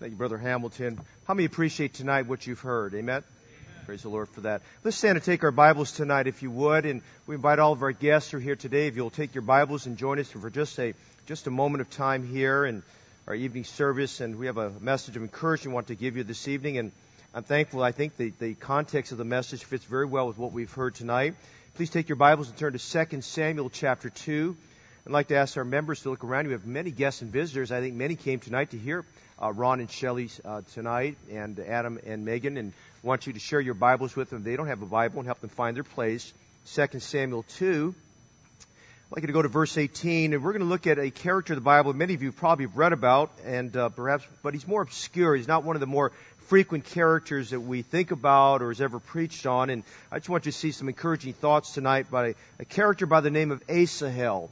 Thank you, Brother Hamilton. How many appreciate tonight what you've heard? Amen? Amen? Praise the Lord for that. Let's stand and take our Bibles tonight, if you would, and we invite all of our guests who are here today. If you'll take your Bibles and join us for just a just a moment of time here in our evening service, and we have a message of encouragement we want to give you this evening. And I'm thankful. I think the, the context of the message fits very well with what we've heard tonight. Please take your Bibles and turn to 2 Samuel chapter 2. I'd like to ask our members to look around. We have many guests and visitors. I think many came tonight to hear uh, Ron and Shelley uh, tonight, and Adam and Megan, and want you to share your Bibles with them. If they don't have a Bible, and help them find their place. 2 Samuel 2. I'd like you to go to verse 18, and we're going to look at a character of the Bible many of you probably have read about, and uh, perhaps, but he's more obscure. He's not one of the more frequent characters that we think about or is ever preached on. And I just want you to see some encouraging thoughts tonight by a character by the name of Asahel.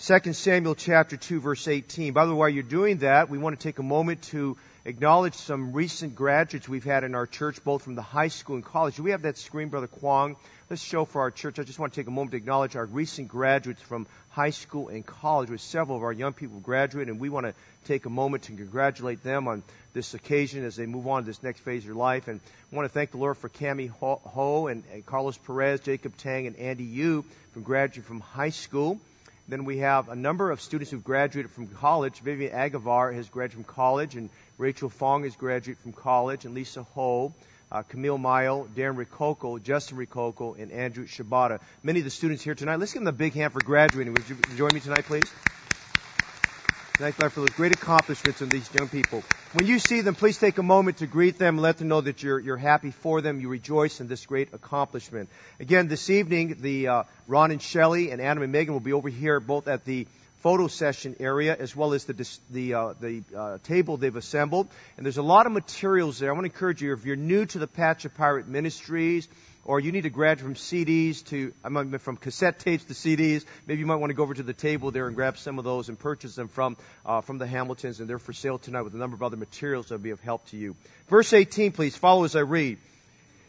2 Samuel chapter 2 verse 18. By the way, while you're doing that, we want to take a moment to acknowledge some recent graduates we've had in our church, both from the high school and college. Do we have that screen, Brother Kwong? Let's show for our church. I just want to take a moment to acknowledge our recent graduates from high school and college, with several of our young people graduate, and we want to take a moment to congratulate them on this occasion as they move on to this next phase of their life. And I want to thank the Lord for Cami Ho and, and Carlos Perez, Jacob Tang, and Andy Yu from graduating from high school. Then we have a number of students who've graduated from college. Vivian Agavar has graduated from college, and Rachel Fong has graduated from college, and Lisa Ho, uh, Camille Mayo, Darren Ricoco, Justin Ricoco, and Andrew Shibata. Many of the students here tonight. Let's give them a big hand for graduating. Would you join me tonight, please? Thank God for those great accomplishments of these young people. When you see them, please take a moment to greet them, let them know that you're, you're happy for them, you rejoice in this great accomplishment. Again, this evening, the uh, Ron and Shelley and Adam and Megan will be over here both at the photo session area as well as the the uh, the uh, table they've assembled. And there's a lot of materials there. I want to encourage you if you're new to the Patch the Pirate Ministries or you need to graduate from CDs to, I mean, from cassette tapes to CDs. Maybe you might want to go over to the table there and grab some of those and purchase them from, uh, from the Hamiltons, and they're for sale tonight with a number of other materials that will be of help to you. Verse 18, please, follow as I read.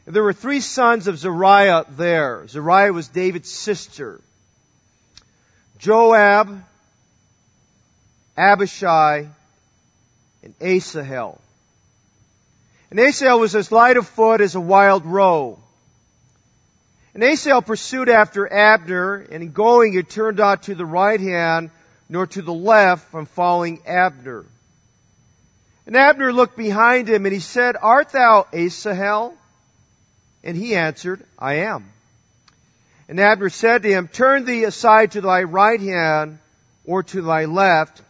There were three sons of Zeruiah there. Zeruiah was David's sister. Joab, Abishai, and Asahel. And Asahel was as light of foot as a wild roe. And Asahel pursued after Abner, and in going he turned not to the right hand nor to the left from following Abner. And Abner looked behind him, and he said, Art thou Asahel? And he answered, I am. And Abner said to him, Turn thee aside to thy right hand or to thy left,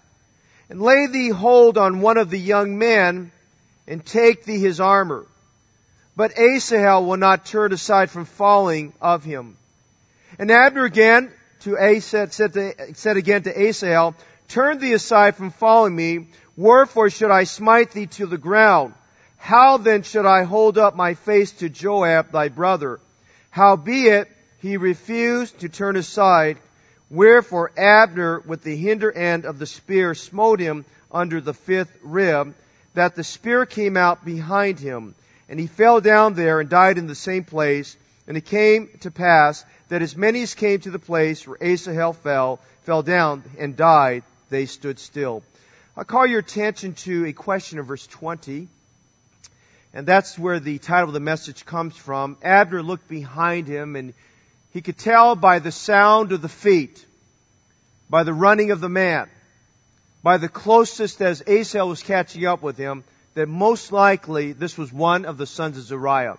and lay thee hold on one of the young men, and take thee his armor. But Asahel will not turn aside from falling of him. And Abner again to Asahel, said, to, said again to Asahel, Turn thee aside from following me. Wherefore should I smite thee to the ground? How then should I hold up my face to Joab thy brother? Howbeit he refused to turn aside. Wherefore Abner with the hinder end of the spear smote him under the fifth rib, that the spear came out behind him. And he fell down there and died in the same place. And it came to pass that as many as came to the place where Asahel fell, fell down and died, they stood still. I'll call your attention to a question of verse 20. And that's where the title of the message comes from. Abner looked behind him and he could tell by the sound of the feet, by the running of the man, by the closest as Asahel was catching up with him, that most likely this was one of the sons of Zeruiah.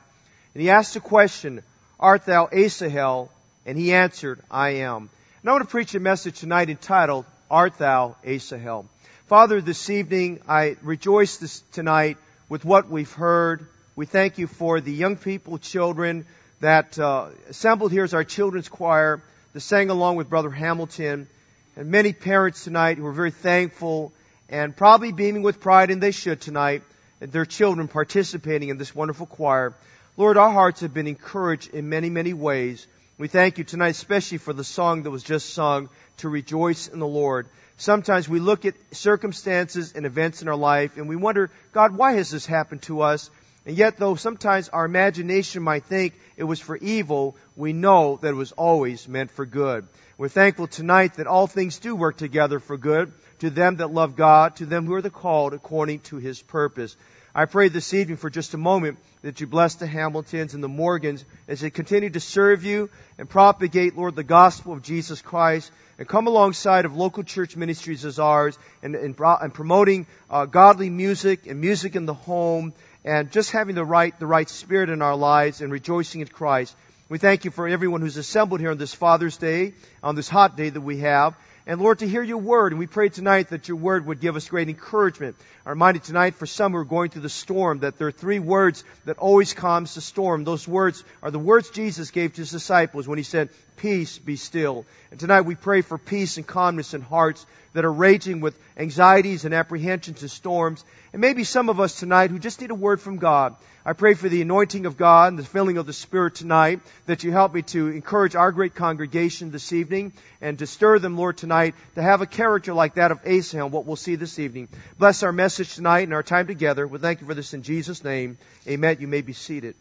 And he asked the question, Art thou Asahel? And he answered, I am. And I want to preach a message tonight entitled, Art thou Asahel? Father, this evening I rejoice this tonight with what we've heard. We thank you for the young people, children that uh, assembled here as our children's choir that sang along with Brother Hamilton, and many parents tonight who are very thankful and probably beaming with pride, and they should tonight, their children participating in this wonderful choir. Lord, our hearts have been encouraged in many, many ways. We thank you tonight, especially for the song that was just sung, to rejoice in the Lord. Sometimes we look at circumstances and events in our life and we wonder, God, why has this happened to us? And yet, though sometimes our imagination might think it was for evil, we know that it was always meant for good. We're thankful tonight that all things do work together for good to them that love God, to them who are the called according to his purpose. I pray this evening for just a moment that you bless the Hamiltons and the Morgans as they continue to serve you and propagate, Lord, the gospel of Jesus Christ and come alongside of local church ministries as ours and, and, and promoting uh, godly music and music in the home and just having the right, the right spirit in our lives and rejoicing in Christ. We thank you for everyone who's assembled here on this Father's Day, on this hot day that we have and Lord, to hear your word. And we pray tonight that your word would give us great encouragement. I'm reminded tonight for some who are going through the storm that there are three words that always calms the storm. Those words are the words Jesus gave to his disciples when he said, peace be still. And tonight we pray for peace and calmness in hearts that are raging with anxieties and apprehensions and storms. And maybe some of us tonight who just need a word from God. I pray for the anointing of God and the filling of the Spirit tonight that you help me to encourage our great congregation this evening and to stir them, Lord, tonight to have a character like that of Asahel, what we'll see this evening. Bless our message tonight and our time together. We thank you for this in Jesus' name. Amen. You may be seated.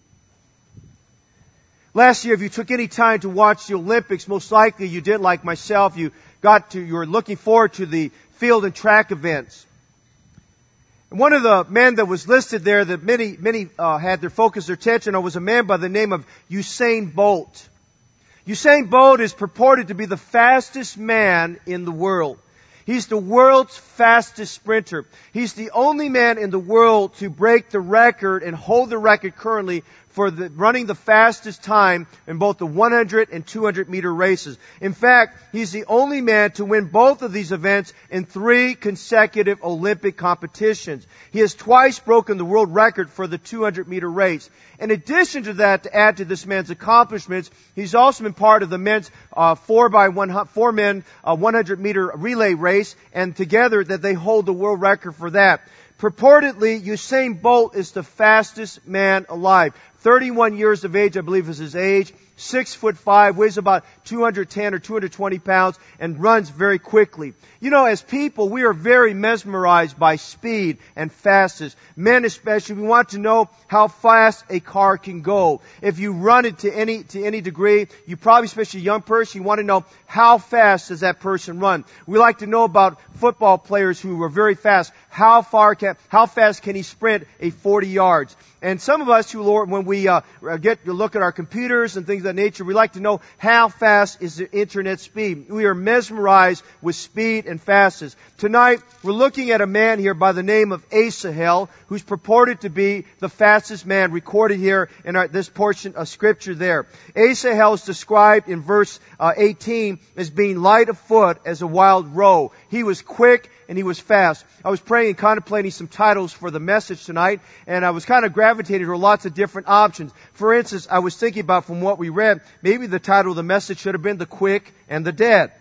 Last year, if you took any time to watch the Olympics, most likely you did like myself. You got to, you were looking forward to the field and track events. And one of the men that was listed there that many, many uh, had their focus, their attention on was a man by the name of Usain Bolt. Usain Bolt is purported to be the fastest man in the world. He's the world's fastest sprinter. He's the only man in the world to break the record and hold the record currently for the, running the fastest time in both the 100 and 200 meter races. In fact, he's the only man to win both of these events in three consecutive Olympic competitions. He has twice broken the world record for the 200 meter race. In addition to that, to add to this man's accomplishments, he's also been part of the men's uh, four by one, four men uh, 100 meter relay race, and together that they hold the world record for that. Purportedly, Usain Bolt is the fastest man alive. 31 years of age, I believe is his age. Six foot five, weighs about 210 or 220 pounds, and runs very quickly. You know, as people, we are very mesmerized by speed and fastness. Men especially, we want to know how fast a car can go. If you run it to any, to any degree, you probably, especially a young person, you want to know how fast does that person run. We like to know about football players who are very fast. How far can, how fast can he sprint a 40 yards? And some of us who, Lord, when we uh, get to look at our computers and things that nature, we like to know how fast is the internet speed. We are mesmerized with speed and fastness. Tonight, we're looking at a man here by the name of Asahel, who's purported to be the fastest man recorded here in our, this portion of scripture there. Asahel is described in verse uh, 18 as being light of foot as a wild roe. He was quick and he was fast. I was praying and contemplating some titles for the message tonight, and I was kind of gravitating to lots of different options. For instance, I was thinking about from what we read, maybe the title of the message should have been The Quick and the Dead.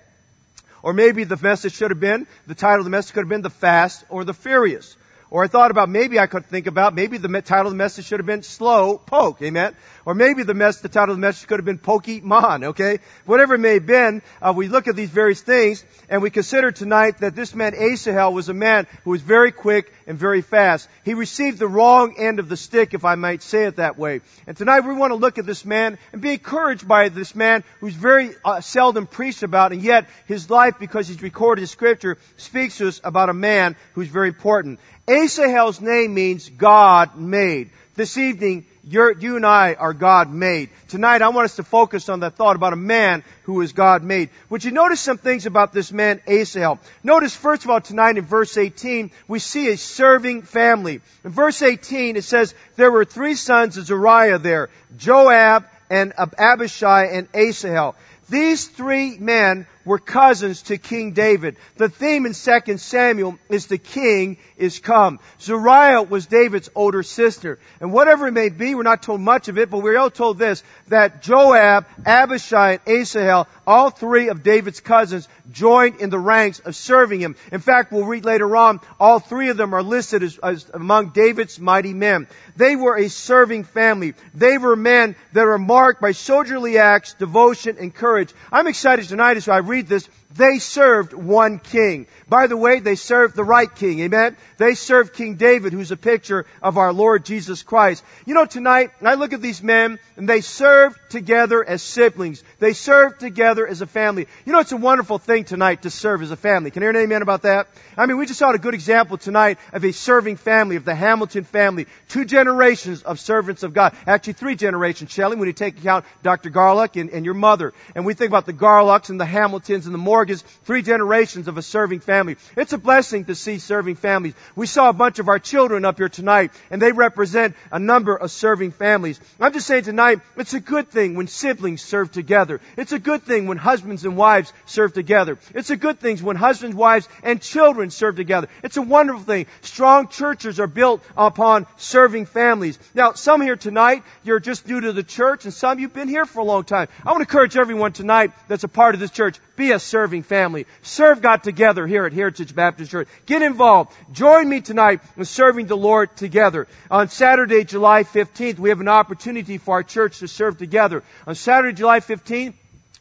Or maybe the message should have been, the title of the message could have been The Fast or the Furious. Or I thought about maybe I could think about maybe the title of the message should have been slow poke, amen. Or maybe the mess the title of the message could have been Pokemon, okay. Whatever it may have been, uh, we look at these various things and we consider tonight that this man Asahel was a man who was very quick and very fast. He received the wrong end of the stick, if I might say it that way. And tonight we want to look at this man and be encouraged by this man who's very uh, seldom preached about, and yet his life, because he's recorded in Scripture, speaks to us about a man who's very important. Asahel's name means God made. This evening, you and I are God made. Tonight, I want us to focus on that thought about a man who is God made. Would you notice some things about this man, Asahel? Notice, first of all, tonight in verse 18, we see a serving family. In verse 18, it says, there were three sons of Zeruiah there, Joab and Abishai and Asahel. These three men were cousins to King David. The theme in 2 Samuel is the king is come. Zeruiah was David's older sister. And whatever it may be, we're not told much of it, but we're all told this, that Joab, Abishai, and Asahel, all three of David's cousins, joined in the ranks of serving him. In fact, we'll read later on, all three of them are listed as, as among David's mighty men. They were a serving family. They were men that are marked by soldierly acts, devotion, and courage. I'm excited tonight as I read read this they served one king. By the way, they served the right king. Amen? They served King David, who's a picture of our Lord Jesus Christ. You know, tonight, I look at these men, and they served together as siblings. They served together as a family. You know, it's a wonderful thing tonight to serve as a family. Can I hear an amen about that? I mean, we just saw a good example tonight of a serving family, of the Hamilton family. Two generations of servants of God. Actually, three generations, Shelley, when you take account Dr. Garlock and, and your mother. And we think about the Garlocks and the Hamiltons and the Morgans, three generations of a serving family. It's a blessing to see serving families. We saw a bunch of our children up here tonight, and they represent a number of serving families. I'm just saying tonight, it's a good thing when siblings serve together. It's a good thing when husbands and wives serve together. It's a good thing when husbands, wives, and children serve together. It's a wonderful thing. Strong churches are built upon serving families. Now, some here tonight, you're just new to the church, and some you've been here for a long time. I want to encourage everyone tonight that's a part of this church, be a serving family. Serve God together here at Heritage Baptist Church. Get involved. Join me tonight in serving the Lord together. On Saturday, July 15th, we have an opportunity for our church to serve together. On Saturday, July 15th,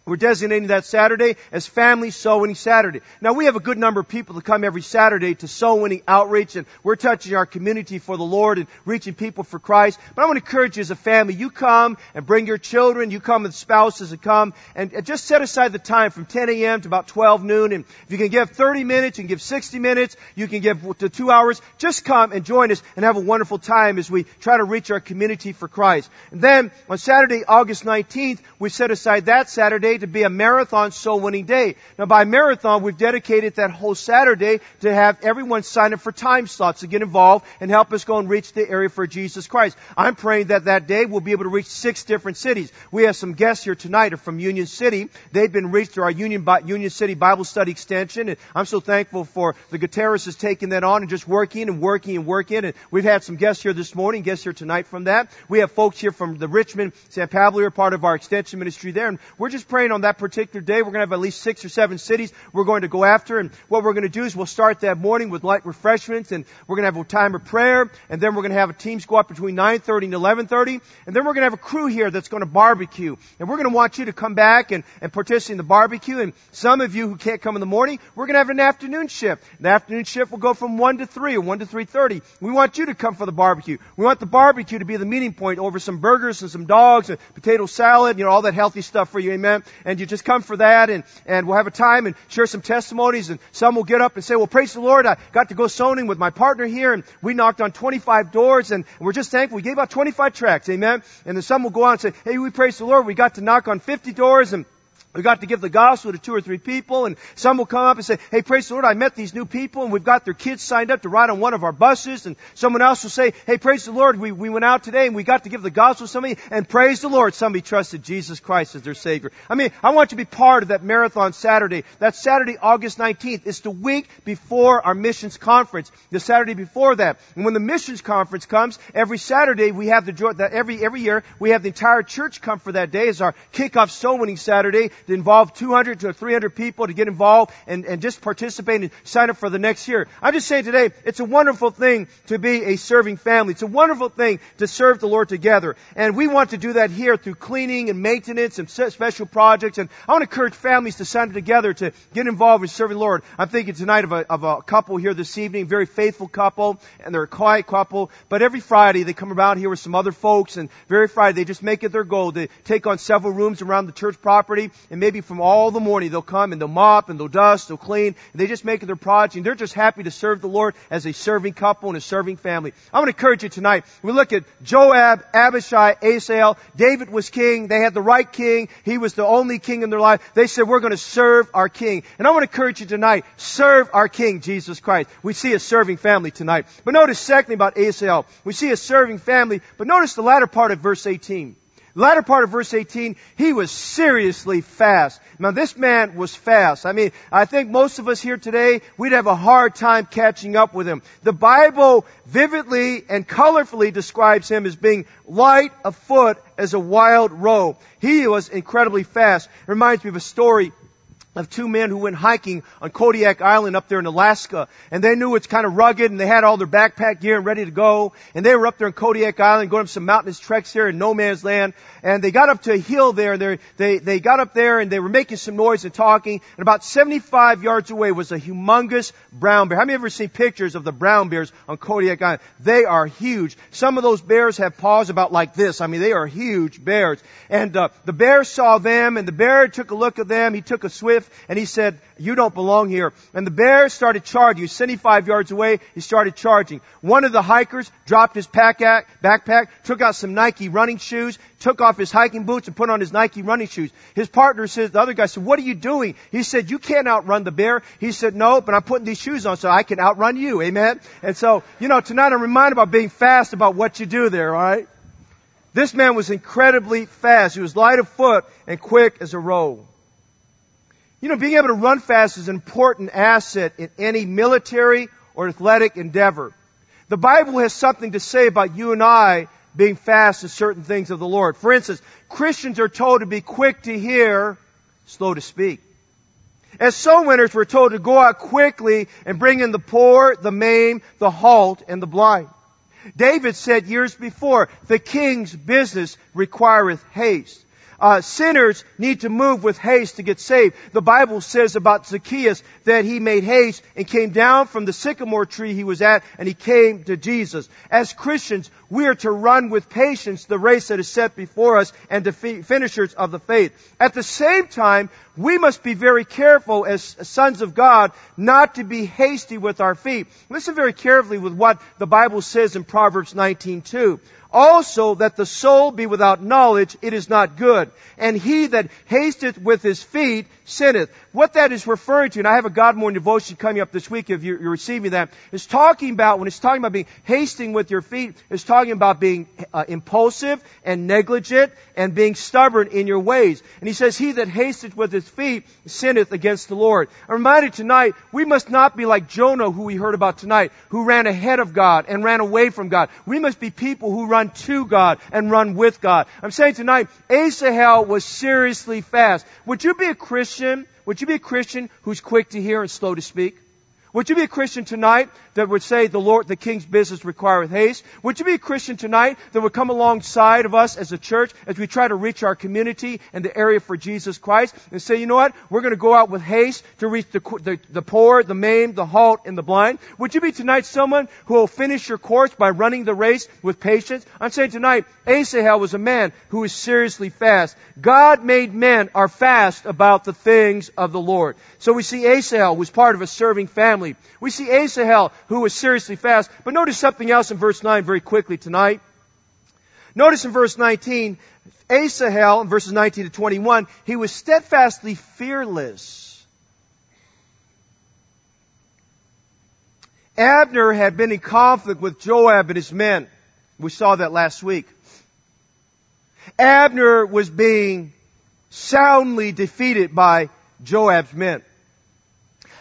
we're designating that Saturday as Family Soul Winning Saturday. Now we have a good number of people that come every Saturday to soul winning outreach and we're touching our community for the Lord and reaching people for Christ. But I want to encourage you as a family, you come and bring your children, you come with spouses and come and just set aside the time from 10 a.m. to about 12 noon and if you can give 30 minutes, you can give 60 minutes, you can give to two hours, just come and join us and have a wonderful time as we try to reach our community for Christ. And then on Saturday, August 19th, we set aside that Saturday to be a marathon soul winning day. Now by marathon, we've dedicated that whole Saturday to have everyone sign up for time slots to get involved and help us go and reach the area for Jesus Christ. I'm praying that that day we'll be able to reach six different cities. We have some guests here tonight are from Union City. They've been reached through our Union, Union City Bible Study Extension and I'm so thankful for the guitarist has taken that on and just working and working and working and we've had some guests here this morning, guests here tonight from that. We have folks here from the Richmond, San Pablo are part of our extension ministry there and we're just praying on that particular day. We're going to have at least six or seven cities we're going to go after. And what we're going to do is we'll start that morning with light refreshments and we're going to have a time of prayer. And then we're going to have a team squad between 9.30 and 11.30. And then we're going to have a crew here that's going to barbecue. And we're going to want you to come back and, and participate in the barbecue. And some of you who can't come in the morning, we're going to have an afternoon shift. The afternoon shift will go from 1 to 3 or 1 to 3.30. We want you to come for the barbecue. We want the barbecue to be the meeting point over some burgers and some dogs and potato salad, you know, all that healthy stuff for you. Amen. And you just come for that and, and we'll have a time and share some testimonies and some will get up and say, well, praise the Lord. I got to go soning with my partner here and we knocked on 25 doors and we're just thankful. We gave out 25 tracts. Amen. And then some will go out and say, hey, we praise the Lord. We got to knock on 50 doors and we got to give the gospel to two or three people and some will come up and say, hey, praise the Lord, I met these new people and we've got their kids signed up to ride on one of our buses and someone else will say, hey, praise the Lord, we, we went out today and we got to give the gospel to somebody and praise the Lord, somebody trusted Jesus Christ as their Savior. I mean, I want you to be part of that marathon Saturday. That Saturday, August 19th. It's the week before our missions conference. The Saturday before that. And when the missions conference comes, every Saturday we have the every, every year we have the entire church come for that day as our kickoff soul winning Saturday to involve 200 to 300 people to get involved and, and just participate and sign up for the next year. I'm just saying today, it's a wonderful thing to be a serving family. It's a wonderful thing to serve the Lord together. And we want to do that here through cleaning and maintenance and special projects. And I want to encourage families to sign up together to get involved in serving the Lord. I'm thinking tonight of a, of a couple here this evening, very faithful couple, and they're a quiet couple. But every Friday they come around here with some other folks, and very Friday they just make it their goal to take on several rooms around the church property and maybe from all the morning they'll come and they'll mop and they'll dust, they'll clean, and they just make their project. And they're just happy to serve the Lord as a serving couple and a serving family. I want to encourage you tonight. We look at Joab, Abishai, Asahel. David was king. They had the right king. He was the only king in their life. They said, we're going to serve our king. And I want to encourage you tonight. Serve our king, Jesus Christ. We see a serving family tonight. But notice secondly about Asahel. We see a serving family. But notice the latter part of verse 18 latter part of verse 18, he was seriously fast. Now this man was fast. I mean, I think most of us here today, we'd have a hard time catching up with him. The Bible vividly and colorfully describes him as being light of foot as a wild roe. He was incredibly fast. It reminds me of a story of two men who went hiking on Kodiak Island up there in Alaska. And they knew it's kind of rugged and they had all their backpack gear and ready to go. And they were up there on Kodiak Island going up some mountainous treks here in no man's land. And they got up to a hill there and they, they, they got up there and they were making some noise and talking. And about 75 yards away was a humongous brown bear. Of you ever seen pictures of the brown bears on Kodiak Island? They are huge. Some of those bears have paws about like this. I mean, they are huge bears. And uh, the bear saw them and the bear took a look at them. He took a swift and he said, you don't belong here. And the bear started charging. He was 75 yards away. He started charging. One of the hikers dropped his pack backpack, took out some Nike running shoes, took off his hiking boots and put on his Nike running shoes. His partner says, the other guy said, what are you doing? He said, you can't outrun the bear. He said, no, but I'm putting these shoes on so I can outrun you. Amen. And so, you know, tonight I'm reminded about being fast about what you do there, alright? This man was incredibly fast. He was light of foot and quick as a roe. You know, being able to run fast is an important asset in any military or athletic endeavor. The Bible has something to say about you and I being fast in certain things of the Lord. For instance, Christians are told to be quick to hear, slow to speak. As soul winners, we're told to go out quickly and bring in the poor, the maimed, the halt, and the blind. David said years before, the king's business requireth haste. Uh, sinners need to move with haste to get saved. The Bible says about Zacchaeus that he made haste and came down from the sycamore tree he was at and he came to Jesus. As Christians, we are to run with patience the race that is set before us and the finishers of the faith. At the same time, we must be very careful as sons of God not to be hasty with our feet. Listen very carefully with what the Bible says in Proverbs 19:2 also that the soul be without knowledge, it is not good. And he that hasteth with his feet sinneth. What that is referring to, and I have a God morning devotion coming up this week if you're, you're receiving that, is talking about, when it's talking about being hasting with your feet, it's talking about being uh, impulsive and negligent and being stubborn in your ways. And he says, he that hasteth with his feet sinneth against the Lord. I'm reminded tonight, we must not be like Jonah, who we heard about tonight, who ran ahead of God and ran away from God. We must be people who run to God and run with God. I'm saying tonight, Asahel was seriously fast. Would you be a Christian? Would you be a Christian who's quick to hear and slow to speak? Would you be a Christian tonight that would say the Lord, the King's business requireth haste? Would you be a Christian tonight that would come alongside of us as a church as we try to reach our community and the area for Jesus Christ and say, you know what? We're going to go out with haste to reach the, the, the poor, the maimed, the halt, and the blind. Would you be tonight someone who will finish your course by running the race with patience? I'm saying tonight, Asahel was a man who was seriously fast. God made men are fast about the things of the Lord. So we see Asahel was part of a serving family. We see Asahel who was seriously fast. But notice something else in verse 9 very quickly tonight. Notice in verse 19, Asahel, in verses 19 to 21, he was steadfastly fearless. Abner had been in conflict with Joab and his men. We saw that last week. Abner was being soundly defeated by Joab's men.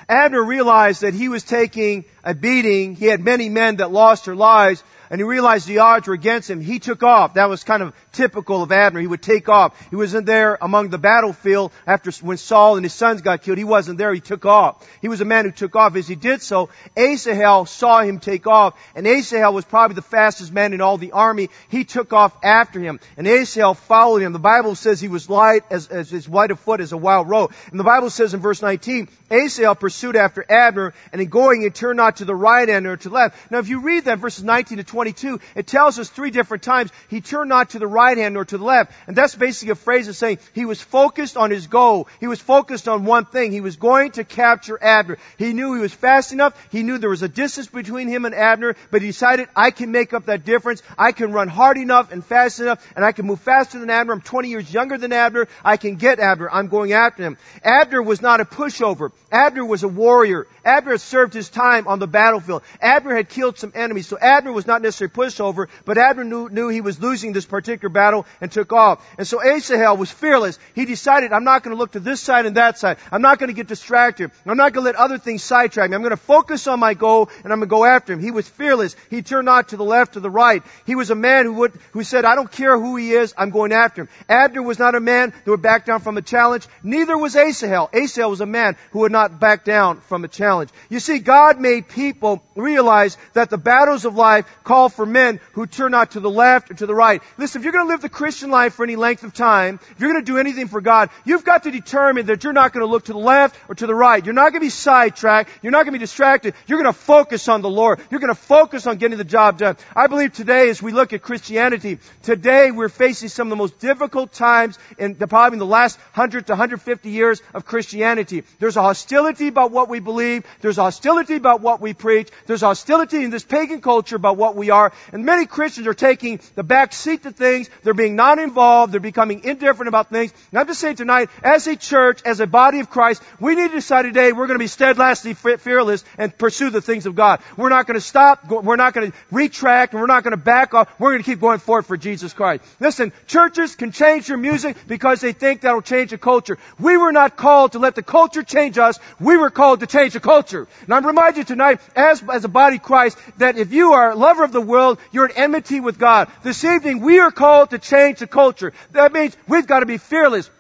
Abner realized that he was taking a beating. He had many men that lost their lives and he realized the odds were against him. He took off. That was kind of typical of Abner. He would take off. He wasn't there among the battlefield after when Saul and his sons got killed. He wasn't there. He took off. He was a man who took off. As he did so, Asahel saw him take off, and Asahel was probably the fastest man in all the army. He took off after him, and Asahel followed him. The Bible says he was light as, as, as light of foot as a wild roe. And the Bible says in verse 19, Asahel pursued after Abner, and in going he turned not to the right hand or to the left. Now if you read that verses 19 to 22, it tells us three different times he turned not to the right hand nor to the left. And that's basically a phrase of saying he was focused on his goal. He was focused on one thing. He was going to capture Abner. He knew he was fast enough. He knew there was a distance between him and Abner, but he decided I can make up that difference. I can run hard enough and fast enough and I can move faster than Abner. I'm 20 years younger than Abner. I can get Abner. I'm going after him. Abner was not a pushover. Abner was a warrior. Abner served his time on the battlefield. Abner had killed some enemies, so Abner was not necessarily pushed over, but Abner knew, knew he was losing this particular battle and took off. And so Asahel was fearless. He decided, I'm not going to look to this side and that side. I'm not going to get distracted. I'm not going to let other things sidetrack me. I'm going to focus on my goal and I'm going to go after him. He was fearless. He turned not to the left or the right. He was a man who would, who said, I don't care who he is, I'm going after him. Abner was not a man that would back down from a challenge. Neither was Asahel. Asahel was a man who would not back down from a challenge. You see, God made people realize that the battles of life call for men who turn not to the left or to the right. Listen, if you're going to live the Christian life for any length of time, if you're going to do anything for God, you've got to determine that you're not going to look to the left or to the right. You're not going to be sidetracked. You're not going to be distracted. You're going to focus on the Lord. You're going to focus on getting the job done. I believe today as we look at Christianity, today we're facing some of the most difficult times in the, probably in the last 100 to 150 years of Christianity. There's a hostility about what we believe. There's a hostility about what we preach. There's hostility in this pagan culture about what we are. And many Christians are taking the back seat to things. They're being non-involved. They're becoming indifferent about things. And I'm just saying tonight, as a church, as a body of Christ, we need to decide today we're going to be steadfastly fearless and pursue the things of God. We're not going to stop. We're not going to retract. And we're not going to back off. We're going to keep going forward for Jesus Christ. Listen, churches can change their music because they think that'll change the culture. We were not called to let the culture change us. We were called to change the culture. And I'm reminding you tonight, as, as a body of Christ, that if you are a lover of the world, you're at enmity with God. This evening, we are called to change the culture. That means we've got to be fearless.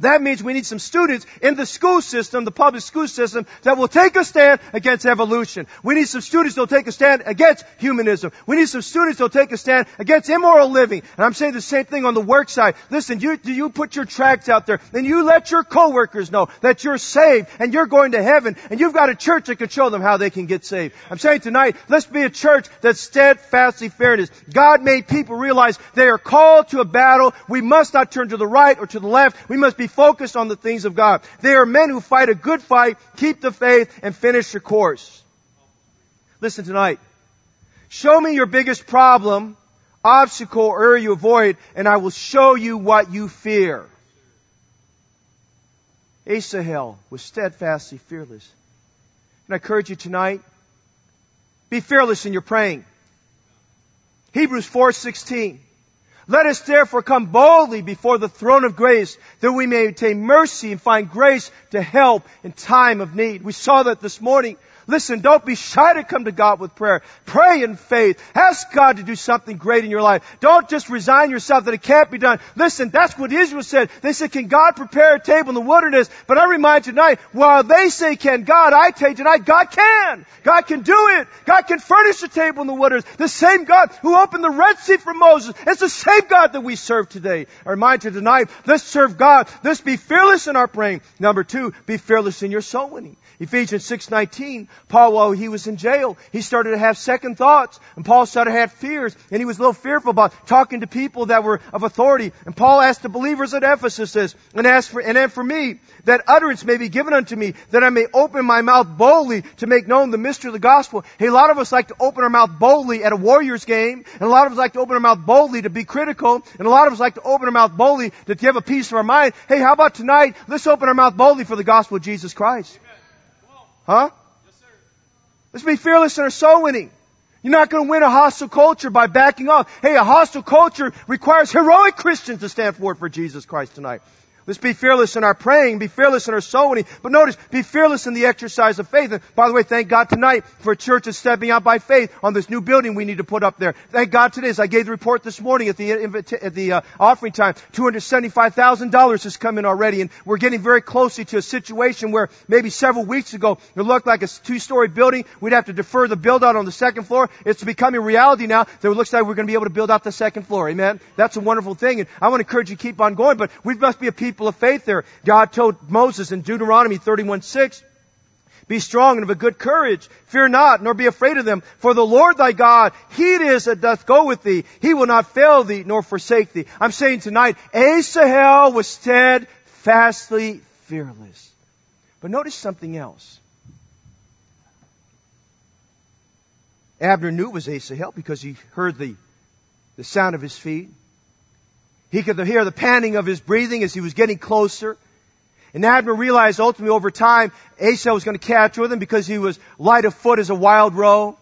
That means we need some students in the school system, the public school system, that will take a stand against evolution. We need some students that will take a stand against humanism. We need some students that will take a stand against immoral living. And I'm saying the same thing on the work side. Listen, you, do you put your tracts out there and you let your coworkers know that you're saved and you're going to heaven and you've got a church that can show them how they can get saved. I'm saying tonight, let's be a church that's steadfastly fairness. God made people realize they are called to a battle. We must not turn to the right or to the left. We must be focused on the things of God. They are men who fight a good fight, keep the faith, and finish the course. Listen tonight. Show me your biggest problem, obstacle, or you avoid, and I will show you what you fear. Asahel was steadfastly fearless. And I encourage you tonight, be fearless in your praying. Hebrews 4:16 let us therefore come boldly before the throne of grace that we may obtain mercy and find grace to help in time of need. We saw that this morning. Listen, don't be shy to come to God with prayer. Pray in faith. Ask God to do something great in your life. Don't just resign yourself that it can't be done. Listen, that's what Israel said. They said, can God prepare a table in the wilderness? But I remind you tonight, while they say can God, I tell you tonight, God can. God can do it. God can furnish a table in the wilderness. The same God who opened the Red Sea for Moses. It's the same God that we serve today. I remind you tonight, let's serve God. Let's be fearless in our praying. Number two, be fearless in your soul winning. Ephesians 6:19, Paul while he was in jail, he started to have second thoughts, and Paul started to have fears, and he was a little fearful about talking to people that were of authority. And Paul asked the believers at Ephesus this, and asked for and then for me, that utterance may be given unto me, that I may open my mouth boldly to make known the mystery of the gospel. Hey, a lot of us like to open our mouth boldly at a Warriors game, and a lot of us like to open our mouth boldly to be critical, and a lot of us like to open our mouth boldly to give a piece of our mind. Hey, how about tonight? Let's open our mouth boldly for the gospel of Jesus Christ. Huh? Let's be fearless in our soul winning. You're not going to win a hostile culture by backing off. Hey, a hostile culture requires heroic Christians to stand forward for Jesus Christ tonight. Let's be fearless in our praying, be fearless in our soul winning. But notice, be fearless in the exercise of faith. And by the way, thank God tonight for a church that's stepping out by faith on this new building we need to put up there. Thank God today, as I gave the report this morning at the, at the uh, offering time, $275,000 has come in already. And we're getting very closely to a situation where maybe several weeks ago, it looked like a two-story building. We'd have to defer the build out on the second floor. It's becoming reality now that it looks like we're going to be able to build out the second floor. Amen? That's a wonderful thing. And I want to encourage you to keep on going, but we must be a people people of faith there. God told Moses in Deuteronomy 31 6, be strong and of a good courage. Fear not, nor be afraid of them. For the Lord thy God, He it is that doth go with thee. He will not fail thee, nor forsake thee. I'm saying tonight, Asahel was steadfastly fearless. But notice something else. Abner knew it was Asahel because he heard the, the sound of his feet. He could hear the panting of his breathing as he was getting closer. And Abner realized ultimately over time, Asa was going to catch with him because he was light of foot as a wild roe.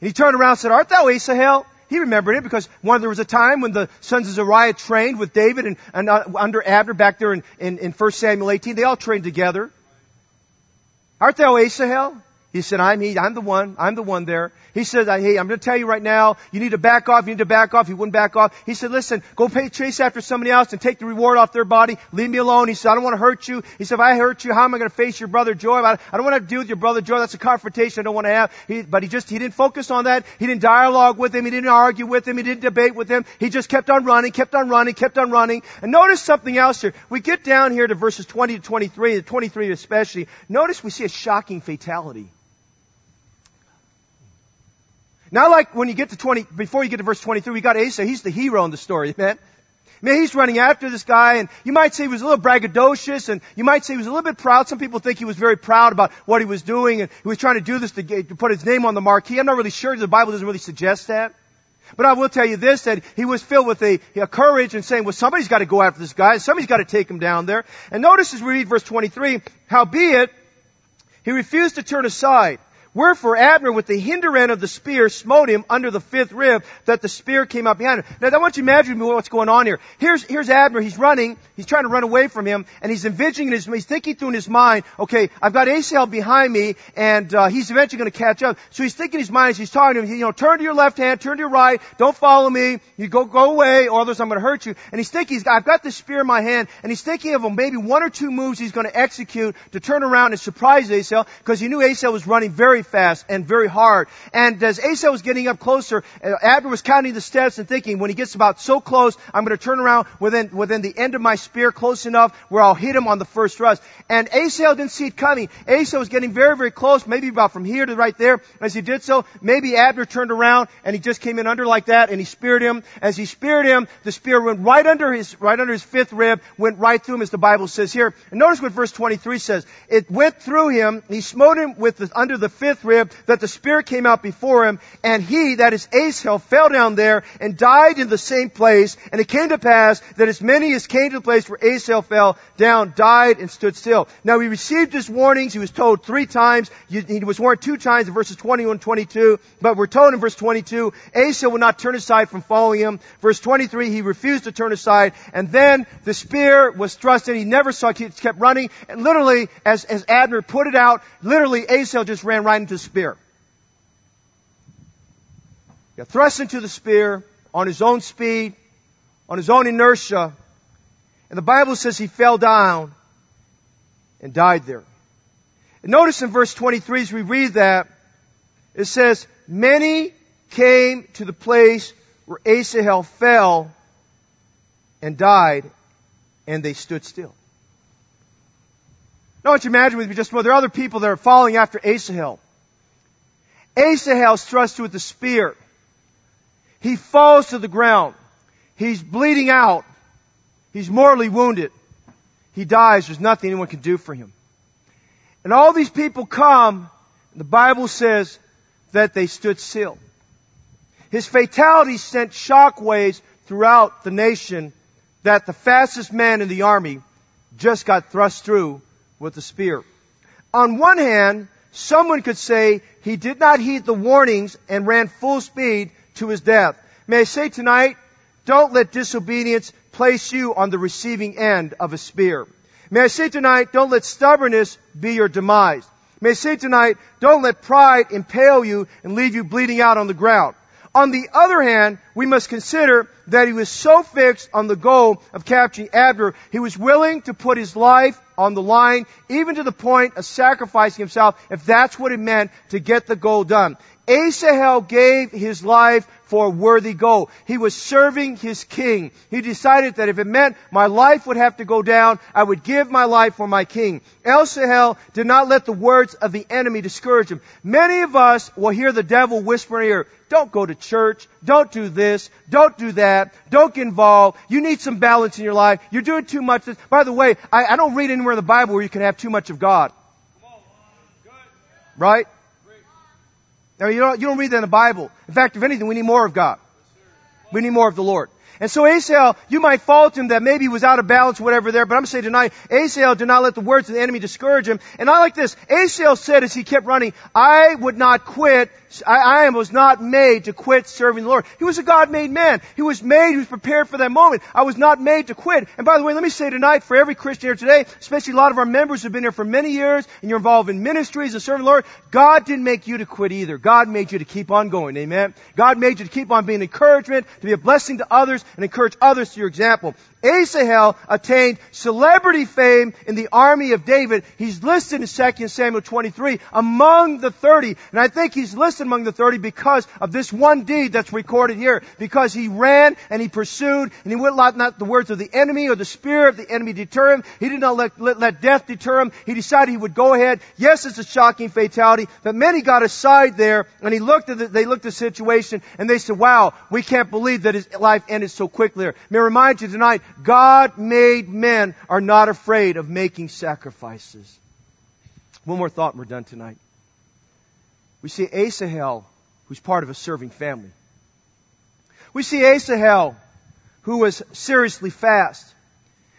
And he turned around and said, art thou Asahel? He remembered it because one, there was a time when the sons of Zeruiah trained with David and, and uh, under Abner back there in, in, in 1 Samuel 18. They all trained together. Art thou Asahel? He said, I'm he. I'm the one. I'm the one there. He said, hey, I'm to tell you right now, you need to back off. You need to back off. He wouldn't back off. He said, listen, go pay, chase after somebody else and take the reward off their body. Leave me alone. He said, I don't want to hurt you. He said, if I hurt you, how am I to face your brother Joab? I, I don't want to deal with your brother Joab. That's a confrontation I don't want to have. He, but he just, he didn't focus on that. He didn't dialogue with him. He didn't argue with him. He didn't debate with him. He just kept on running, kept on running, kept on running. And notice something else here. We get down here to verses 20 to 23, 23 especially. Notice we see a shocking fatality. Not like when you get to 20, before you get to verse 23, we got Asa, he's the hero in the story, man. Man, he's running after this guy, and you might say he was a little braggadocious, and you might say he was a little bit proud. Some people think he was very proud about what he was doing, and he was trying to do this to, to put his name on the marquee. I'm not really sure. The Bible doesn't really suggest that. But I will tell you this, that he was filled with a, a courage and saying, well, somebody's got to go after this guy. Somebody's got to take him down there. And notice as we read verse 23, howbeit, he refused to turn aside. Wherefore Abner with the hinder end of the spear smote him under the fifth rib that the spear came up behind him. Now I want you to imagine what's going on here. Here's, here's Abner, he's running, he's trying to run away from him, and he's envisioning his, he's thinking through in his mind, okay, I've got Asahel behind me, and uh, he's eventually going to catch up. So he's thinking in his mind, as he's talking to him, you know, turn to your left hand, turn to your right, don't follow me, you go, go away, or others I'm going to hurt you. And he's thinking, he's, I've got this spear in my hand, and he's thinking of maybe one or two moves he's going to execute to turn around and surprise Asahel, because he knew Asahel was running very fast and very hard. And as Asa was getting up closer, uh, Abner was counting the steps and thinking, when he gets about so close, I'm going to turn around within, within the end of my spear close enough where I'll hit him on the first thrust. And Asa didn't see it coming. Asa was getting very, very close, maybe about from here to right there. As he did so, maybe Abner turned around and he just came in under like that and he speared him. As he speared him, the spear went right under his, right under his fifth rib, went right through him as the Bible says here. And notice what verse 23 says. It went through him, he smote him with the, under the fifth rib, that the spear came out before him, and he, that is Asahel, fell down there and died in the same place. And it came to pass that as many as came to the place where Asahel fell down died and stood still. Now he received his warnings. He was told three times. He was warned two times in verses 21 and 22. But we're told in verse 22, Asahel would not turn aside from following him. Verse 23, he refused to turn aside. And then the spear was thrust in. He never saw it. He kept running. And literally, as, as Abner put it out, literally Asahel just ran right into the spear. He got thrust into the spear on his own speed, on his own inertia. And the Bible says he fell down and died there. And notice in verse 23 as we read that, it says, many came to the place where Asahel fell and died, and they stood still. Now, I want you to imagine with me just well, there are other people that are following after Asahel. Asahel's thrust with the spear. He falls to the ground. He's bleeding out. He's mortally wounded. He dies. There's nothing anyone can do for him. And all these people come, the Bible says that they stood still. His fatality sent shockwaves throughout the nation that the fastest man in the army just got thrust through with a spear. On one hand, someone could say he did not heed the warnings and ran full speed to his death. May I say tonight, don't let disobedience place you on the receiving end of a spear. May I say tonight, don't let stubbornness be your demise. May I say tonight, don't let pride impale you and leave you bleeding out on the ground. On the other hand, we must consider that he was so fixed on the goal of capturing Abner, he was willing to put his life on the line, even to the point of sacrificing himself, if that's what it meant to get the goal done. Asahel gave his life for a worthy goal. He was serving his king. He decided that if it meant my life would have to go down, I would give my life for my king. Asahel did not let the words of the enemy discourage him. Many of us will hear the devil whisper in ear, don't go to church, don't do this, don't do that, don't get involved, you need some balance in your life, you're doing too much. By the way, I, I don't read anywhere in the Bible where you can have too much of God. Right? Now, you don't, you don't read that in the Bible. In fact, if anything, we need more of God. We need more of the Lord. And so Asahel, you might fault him that maybe he was out of balance, whatever there, but I'm saying tonight, Asahel did not let the words of the enemy discourage him. And I like this. Asahel said as he kept running, I would not quit I, I, was not made to quit serving the Lord. He was a God-made man. He was made, he was prepared for that moment. I was not made to quit. And by the way, let me say tonight, for every Christian here today, especially a lot of our members who've been here for many years, and you're involved in ministries and serving the Lord, God didn't make you to quit either. God made you to keep on going. Amen. God made you to keep on being encouragement, to be a blessing to others, and encourage others to your example. Asahel attained celebrity fame in the army of David. He's listed in 2 Samuel 23 among the 30. And I think he's listed among the 30 because of this one deed that's recorded here. Because he ran and he pursued and he would not let the words of the enemy or the spirit of the enemy deter him. He did not let, let, let death deter him. He decided he would go ahead. Yes, it's a shocking fatality, but many got aside there and he looked at the, they looked at the situation and they said, wow, we can't believe that his life ended so quickly. May I remind you tonight, God made men are not afraid of making sacrifices. One more thought and we're done tonight. We see Asahel, who's part of a serving family. We see Asahel, who was seriously fast.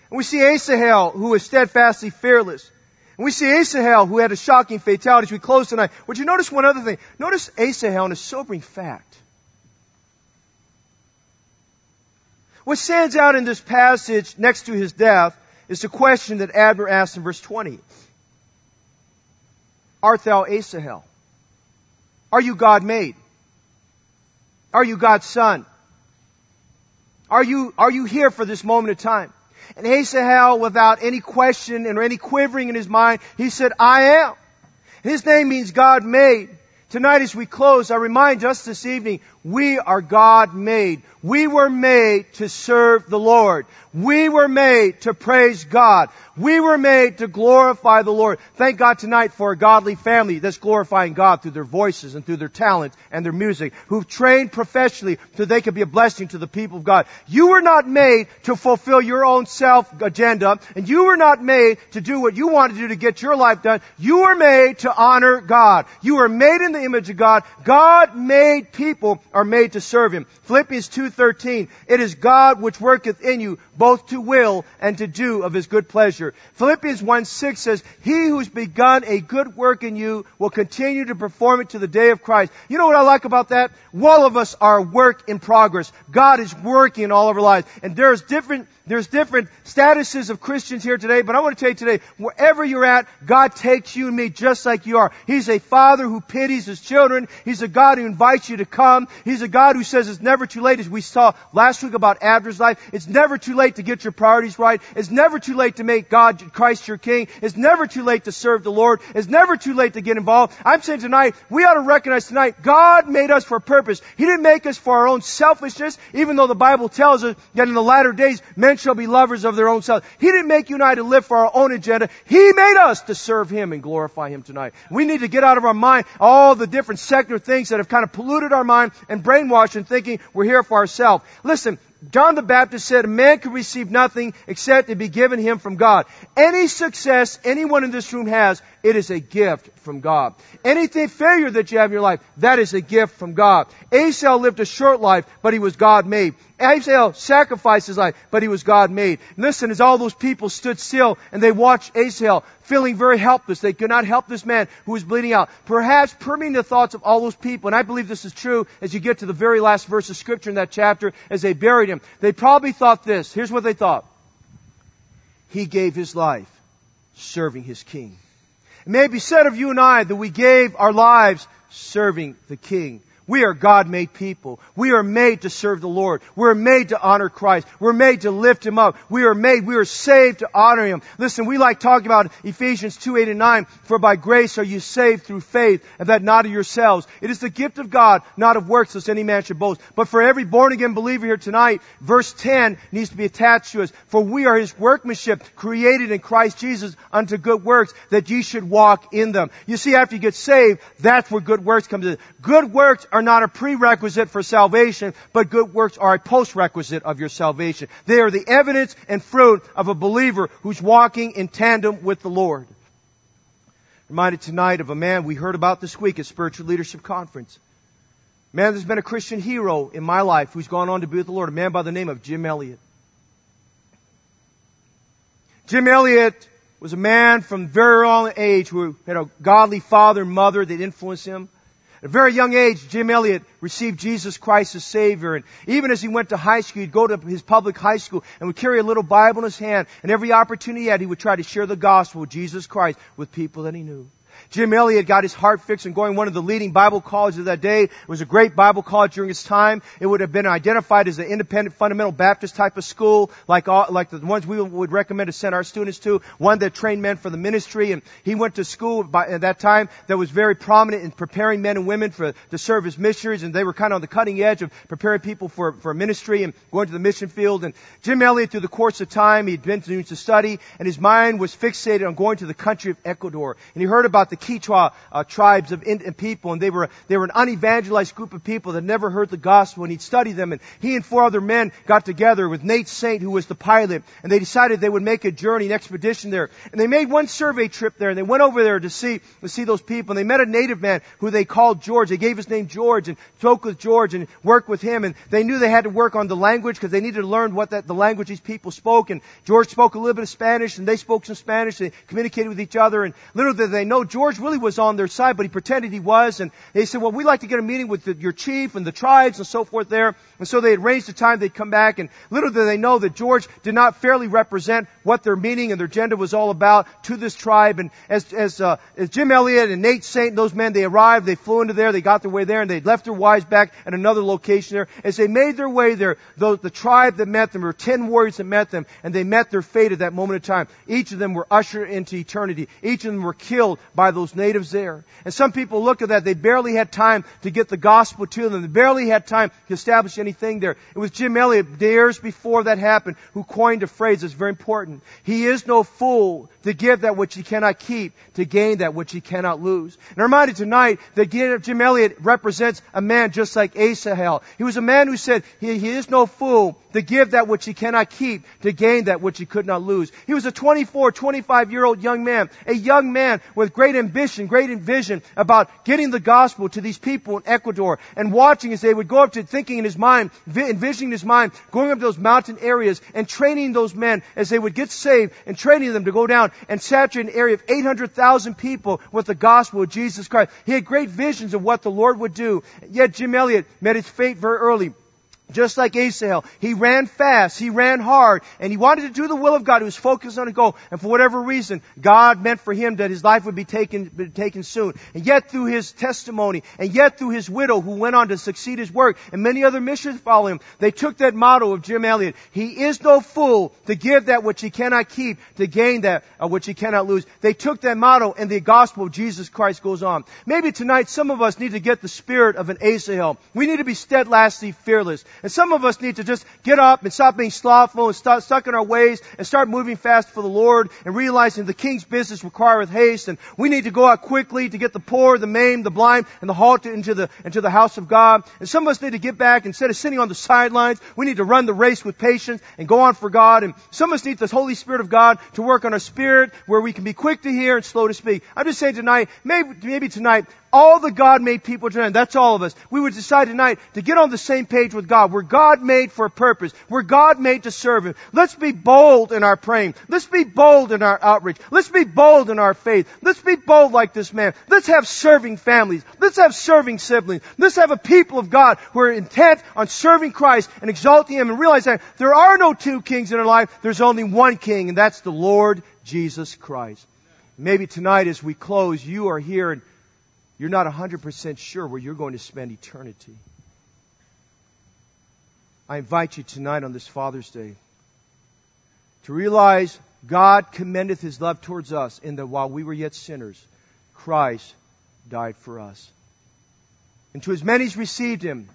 And we see Asahel, who was steadfastly fearless. And we see Asahel, who had a shocking fatality as we close tonight. Would you notice one other thing? Notice Asahel in a sobering fact. What stands out in this passage next to his death is the question that Abner asked in verse 20. Art thou Asahel? Are you God made? Are you God's son? Are you, are you here for this moment of time? And Asahel, without any question or any quivering in his mind, he said, I am. His name means God made. Tonight as we close, I remind us this evening, we are God made. We were made to serve the Lord. We were made to praise God. We were made to glorify the Lord. Thank God tonight for a godly family that's glorifying God through their voices and through their talent and their music, who've trained professionally so they can be a blessing to the people of God. You were not made to fulfill your own self agenda, and you were not made to do what you want to do to get your life done. You were made to honor God. You were made in the image of God. God made people are made to serve Him. Philippians 2.13, it is God which worketh in you both to will and to do of His good pleasure. Philippians 1.6 says, He who's begun a good work in you will continue to perform it to the day of Christ. You know what I like about that? All of us are work in progress. God is working in all of our lives. And there's different there's different statuses of Christians here today, but I want to tell you today, wherever you're at, God takes you and me just like you are. He's a father who pities his children. He's a God who invites you to come. He's a God who says it's never too late, as we saw last week about Abner's life. It's never too late to get your priorities right. It's never too late to make God, Christ your King. It's never too late to serve the Lord. It's never too late to get involved. I'm saying tonight, we ought to recognize tonight, God made us for a purpose. He didn't make us for our own selfishness, even though the Bible tells us that in the latter days, men men shall be lovers of their own selves. He didn't make you and I to live for our own agenda. He made us to serve Him and glorify Him tonight. We need to get out of our mind all the different secular things that have kind of polluted our mind and brainwashed and thinking we're here for ourselves. Listen, John the Baptist said, a man can receive nothing except it be given him from God. Any success anyone in this room has, it is a gift from God. Anything failure that you have in your life, that is a gift from God. Asahel lived a short life, but he was God made. Asahel sacrificed his life, but he was God made. Listen, as all those people stood still and they watched Asahel, feeling very helpless, they could not help this man who was bleeding out. Perhaps permeating the thoughts of all those people, and I believe this is true as you get to the very last verse of scripture in that chapter, as they buried him. They probably thought this. Here's what they thought. He gave his life serving his king. It may be said of you and I that we gave our lives serving the king. We are God made people. We are made to serve the Lord. We're made to honor Christ. We're made to lift Him up. We are made, we are saved to honor Him. Listen, we like talking about Ephesians 2, 8 and 9. For by grace are you saved through faith, and that not of yourselves. It is the gift of God, not of works, lest any man should boast. But for every born again believer here tonight, verse 10 needs to be attached to us. For we are His workmanship, created in Christ Jesus unto good works, that ye should walk in them. You see, after you get saved, that's where good works comes in. Good works are not a prerequisite for salvation, but good works are a postrequisite of your salvation. They are the evidence and fruit of a believer who's walking in tandem with the Lord. Reminded tonight of a man we heard about this week at Spiritual Leadership Conference. Man, there's been a Christian hero in my life who's gone on to be with the Lord, a man by the name of Jim Elliot. Jim Elliot was a man from very early age who had a godly father and mother that influenced him. At a very young age, Jim Elliot received Jesus Christ as Savior. And even as he went to high school, he'd go to his public high school and would carry a little Bible in his hand. And every opportunity he had, he would try to share the gospel of Jesus Christ with people that he knew. Jim Elliot got his heart fixed and going one of the leading Bible colleges of that day. It was a great Bible college during its time. It would have been identified as an independent fundamental Baptist type of school, like all, like the ones we would recommend to send our students to. One that trained men for the ministry, and he went to school by, at that time that was very prominent in preparing men and women for to serve as missionaries, and they were kind of on the cutting edge of preparing people for for ministry and going to the mission field. And Jim Elliot, through the course of time, he'd been to, study, and his mind was fixated on going to the country of Ecuador, and he heard about the the Quichua uh, tribes of Indian people, and they were they were an unevangelized group of people that never heard the gospel. And he'd studied them, and he and four other men got together with Nate Saint, who was the pilot, and they decided they would make a journey, an expedition there. And they made one survey trip there, and they went over there to see to see those people. And they met a native man who they called George. They gave his name George, and spoke with George, and worked with him. And they knew they had to work on the language because they needed to learn what that the language these people spoke. And George spoke a little bit of Spanish, and they spoke some Spanish. They communicated with each other, and little did they know George really was on their side, but he pretended he was. And they said, well, we'd like to get a meeting with the, your chief and the tribes and so forth there. And so they had arranged a time they'd come back. And little did they know that George did not fairly represent what their meeting and their agenda was all about to this tribe. And as, as, uh, as Jim Elliot and Nate Saint and those men, they arrived, they flew into there, they got their way there, and they left their wives back at another location there. As they made their way there, the, the tribe that met them, there were ten warriors that met them, and they met their fate at that moment of time. Each of them were ushered into eternity. Each of them were killed by those natives there. And some people look at that, they barely had time to get the gospel to them. They barely had time to establish anything there. It was Jim Elliot, years before that happened, who coined a phrase that's very important. He is no fool to give that which he cannot keep, to gain that which he cannot lose. And I'm reminded tonight that Jim Elliot represents a man just like Asahel. He was a man who said, he, he is no fool to give that which he cannot keep, to gain that which he could not lose. He was a 24, 25 year old young man, a young man with great ambition, great vision about getting the gospel to these people in Ecuador and watching as they would go up to thinking in his mind, envisioning his mind, going up to those mountain areas and training those men as they would get saved and training them to go down and saturate an area of 800,000 people with the gospel of Jesus Christ. He had great visions of what the Lord would do. Yet Jim Elliot met his fate very early. Just like Asahel, he ran fast, he ran hard, and he wanted to do the will of God. He was focused on a goal, and for whatever reason, God meant for him that his life would be taken, be taken soon. And yet through his testimony, and yet through his widow who went on to succeed his work, and many other missions follow him, they took that motto of Jim Elliot, he is no fool to give that which he cannot keep, to gain that uh, which he cannot lose. They took that motto, and the gospel of Jesus Christ goes on. Maybe tonight some of us need to get the spirit of an Asahel. We need to be steadfastly fearless. And some of us need to just get up and stop being slothful and start stuck in our ways and start moving fast for the Lord and realizing the king's business requireth haste and we need to go out quickly to get the poor, the maimed, the blind, and the halt into the, into the house of God. And some of us need to get back instead of sitting on the sidelines, we need to run the race with patience and go on for God. And some of us need the Holy Spirit of God to work on our spirit where we can be quick to hear and slow to speak. I'm just saying tonight, maybe, maybe tonight, all the God made people tonight, that's all of us, we would decide tonight to get on the same page with God. We're God made for a purpose. We're God made to serve Him. Let's be bold in our praying. Let's be bold in our outreach. Let's be bold in our faith. Let's be bold like this man. Let's have serving families. Let's have serving siblings. Let's have a people of God who are intent on serving Christ and exalting Him and realize that there are no two kings in our life. There's only one king and that's the Lord Jesus Christ. Maybe tonight as we close, you are here and you're not 100% sure where you're going to spend eternity. I invite you tonight on this Father's Day to realize God commendeth his love towards us in that while we were yet sinners, Christ died for us. And to as many as received him,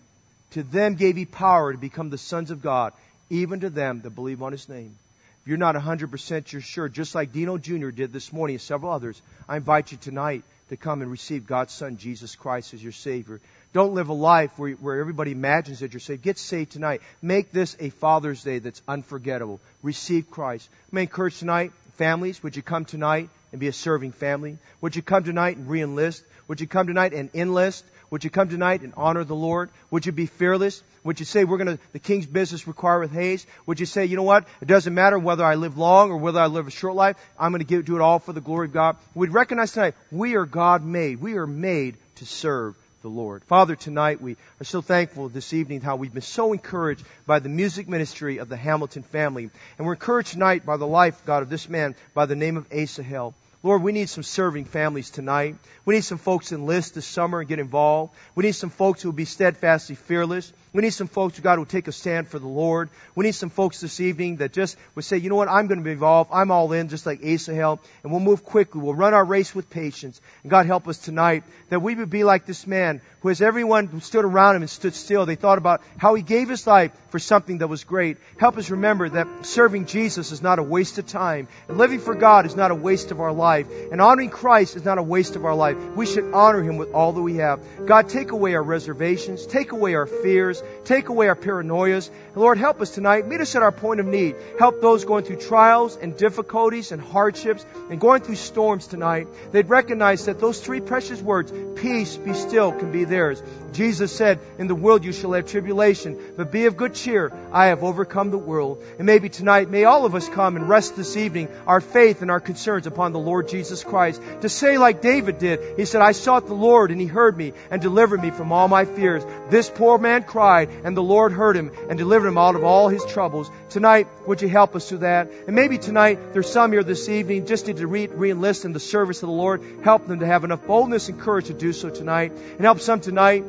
to them gave he power to become the sons of God, even to them that believe on his name. If you're not 100% sure, just like Dino Jr. did this morning and several others, I invite you tonight to come and receive God's Son, Jesus Christ, as your Savior. Don't live a life where, where everybody imagines that you're saved. Get saved tonight. Make this a Father's Day that's unforgettable. Receive Christ. May encourage tonight, families, would you come tonight and be a serving family? Would you come tonight and re-enlist? Would you come tonight and enlist? Would you come tonight and honor the Lord? Would you be fearless? Would you say we're going to, the king's business requireth haste? Would you say, you know what? It doesn't matter whether I live long or whether I live a short life. I'm going to give, do it all for the glory of God. We'd recognize tonight we are God made. We are made to serve the Lord. Father, tonight we are so thankful this evening how we've been so encouraged by the music ministry of the Hamilton family. And we're encouraged tonight by the life, God, of this man by the name of Asahel. Lord, we need some serving families tonight. We need some folks enlist this summer and get involved. We need some folks who will be steadfastly fearless. We need some folks, God, who take a stand for the Lord. We need some folks this evening that just would say, you know what, I'm going to be involved. I'm all in, just like Asahel. And we'll move quickly. We'll run our race with patience. And God help us tonight that we would be like this man who as everyone stood around him and stood still, they thought about how he gave his life for something that was great. Help us remember that serving Jesus is not a waste of time. And living for God is not a waste of our life. And honoring Christ is not a waste of our life. We should honor him with all that we have. God, take away our reservations. Take away our fears. Take away our paranoias. Lord, help us tonight. Meet us at our point of need. Help those going through trials and difficulties and hardships and going through storms tonight. They'd recognize that those three precious words, peace, be still, can be theirs. Jesus said, In the world you shall have tribulation, but be of good cheer. I have overcome the world. And maybe tonight, may all of us come and rest this evening our faith and our concerns upon the Lord Jesus Christ. To say like David did, he said, I sought the Lord and he heard me and delivered me from all my fears. This poor man cried and the Lord heard him and delivered him out of all his troubles. Tonight, would you help us through that? And maybe tonight, there's some here this evening just need to re- enlist in the service of the Lord. Help them to have enough boldness and courage to do so tonight. And help some tonight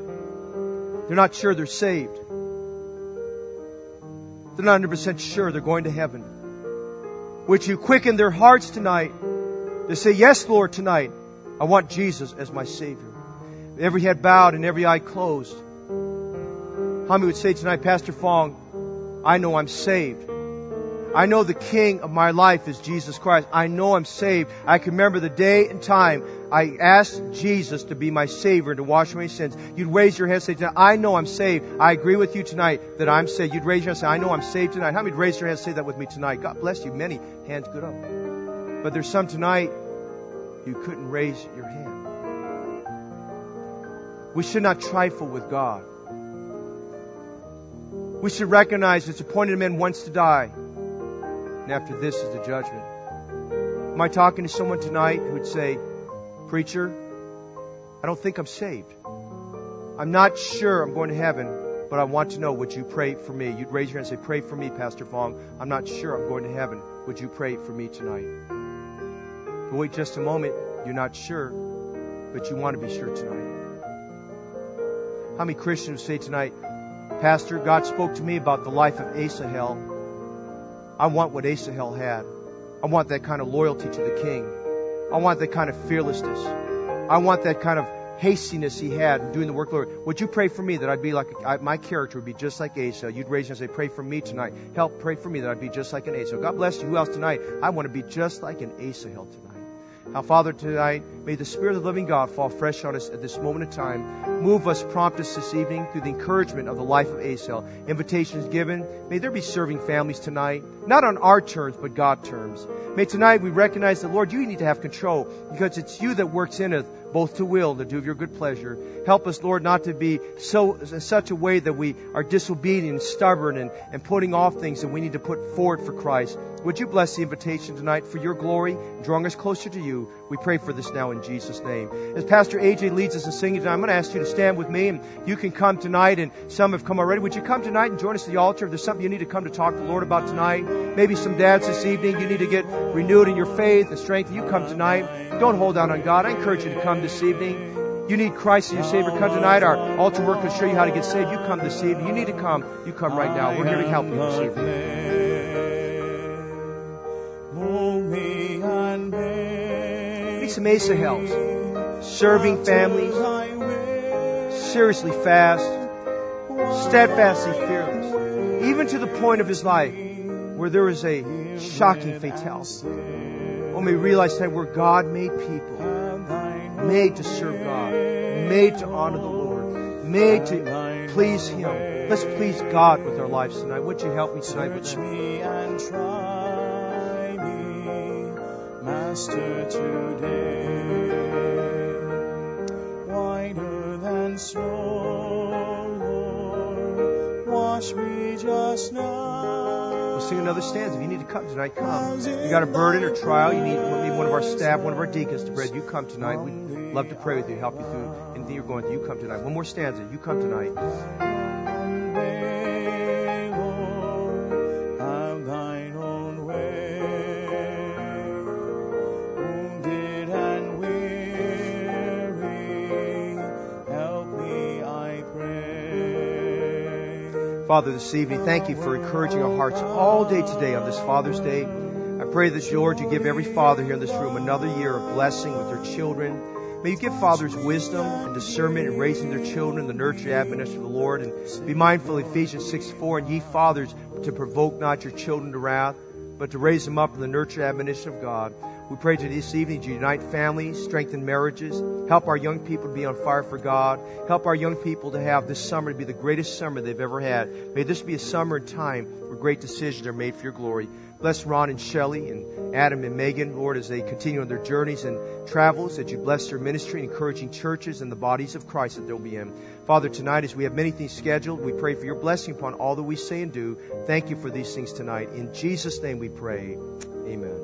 they're not sure they're saved. They're not 100% sure they're going to heaven. Would you quicken their hearts tonight to say, Yes, Lord, tonight, I want Jesus as my Savior. Every head bowed and every eye closed. How many would say tonight, Pastor Fong, I know I'm saved. I know the King of my life is Jesus Christ. I know I'm saved. I can remember the day and time I asked Jesus to be my Savior and to wash away sins. You'd raise your hand and say, tonight, I know I'm saved. I agree with you tonight that I'm saved. You'd raise your hand and say, I know I'm saved tonight. How many raise your hand and say that with me tonight? God bless you. Many hands good up. But there's some tonight you couldn't raise your hand. We should not trifle with God. We should recognize it's appointed a man once to die and after this is the judgment. Am I talking to someone tonight who would say, Preacher, I don't think I'm saved. I'm not sure I'm going to heaven, but I want to know, would you pray for me? You'd raise your hand and say, Pray for me, Pastor Fong. I'm not sure I'm going to heaven. Would you pray for me tonight? But wait just a moment. You're not sure, but you want to be sure tonight. How many Christians say tonight, Pastor, God spoke to me about the life of Asahel I want what Asahel had. I want that kind of loyalty to the king. I want that kind of fearlessness. I want that kind of hastiness he had in doing the work, Lord. Would you pray for me that I'd be like, I, my character would be just like Asa? You'd raise and say, pray for me tonight. Help, pray for me that I'd be just like an Asa. God bless you. Who else tonight? I want to be just like an Asahel tonight. Now, Father, tonight, may the Spirit of the living God fall fresh on us at this moment in time. Move us, prompt us this evening through the encouragement of the life of Asahel. Invitations given. May there be serving families tonight, not on our terms, but God terms. May tonight we recognize that, Lord, you need to have control because it's you that works in us both to will to do of your good pleasure. Help us, Lord, not to be so in such a way that we are disobedient stubborn and, and putting off things that we need to put forward for Christ. Would you bless the invitation tonight for your glory, drawing us closer to you? We pray for this now in Jesus' name. As Pastor AJ leads us in singing tonight, I'm going to ask you to stand with me and you can come tonight and some have come already. Would you come tonight and join us at the altar? If there's something you need to come to talk to the Lord about tonight, maybe some dads this evening, you need to get renewed in your faith and strength. You come tonight. Don't hold out on God. I encourage you to come this evening. You need Christ as your Savior. Come tonight. Our altar work will show you how to get saved. You come this evening. You need to come. You come right now. We're here to help you this evening. Need some Asahels. Serving families. Seriously fast. Steadfastly fearless. Even to the point of his life where there was a shocking fatality. When we realize that we're God made people made to serve God, made to honor the Lord, made to please Him. Let's please God with our lives tonight. Would you help me tonight try me, Master, today. on snow, Lord, wash me just now. We'll sing another stanza. If you need to come tonight, come. You got a burden or trial, you need, one of our staff, one of our deacons to pray. You come tonight. We'd love to pray with you, help you through anything you're going through. You come tonight. One more stanza. You come tonight. Father, this evening, thank you for encouraging our hearts all day today on this Father's Day. I pray that, Lord, you give every father here in this room another year of blessing with their children. May you give fathers wisdom and discernment in raising their children, the nurture admonition of the Lord, and be mindful, Ephesians 6 4, and ye fathers, to provoke not your children to wrath, but to raise them up in the nurture admonition of God. We pray to this evening to unite families, strengthen marriages, help our young people to be on fire for God, help our young people to have this summer to be the greatest summer they've ever had. May this be a summer and time where great decisions are made for your glory. Bless Ron and Shelley and Adam and Megan, Lord, as they continue on their journeys and travels, that you bless their ministry, encouraging churches and the bodies of Christ that they'll be in. Father, tonight as we have many things scheduled, we pray for your blessing upon all that we say and do. Thank you for these things tonight. In Jesus' name we pray. Amen.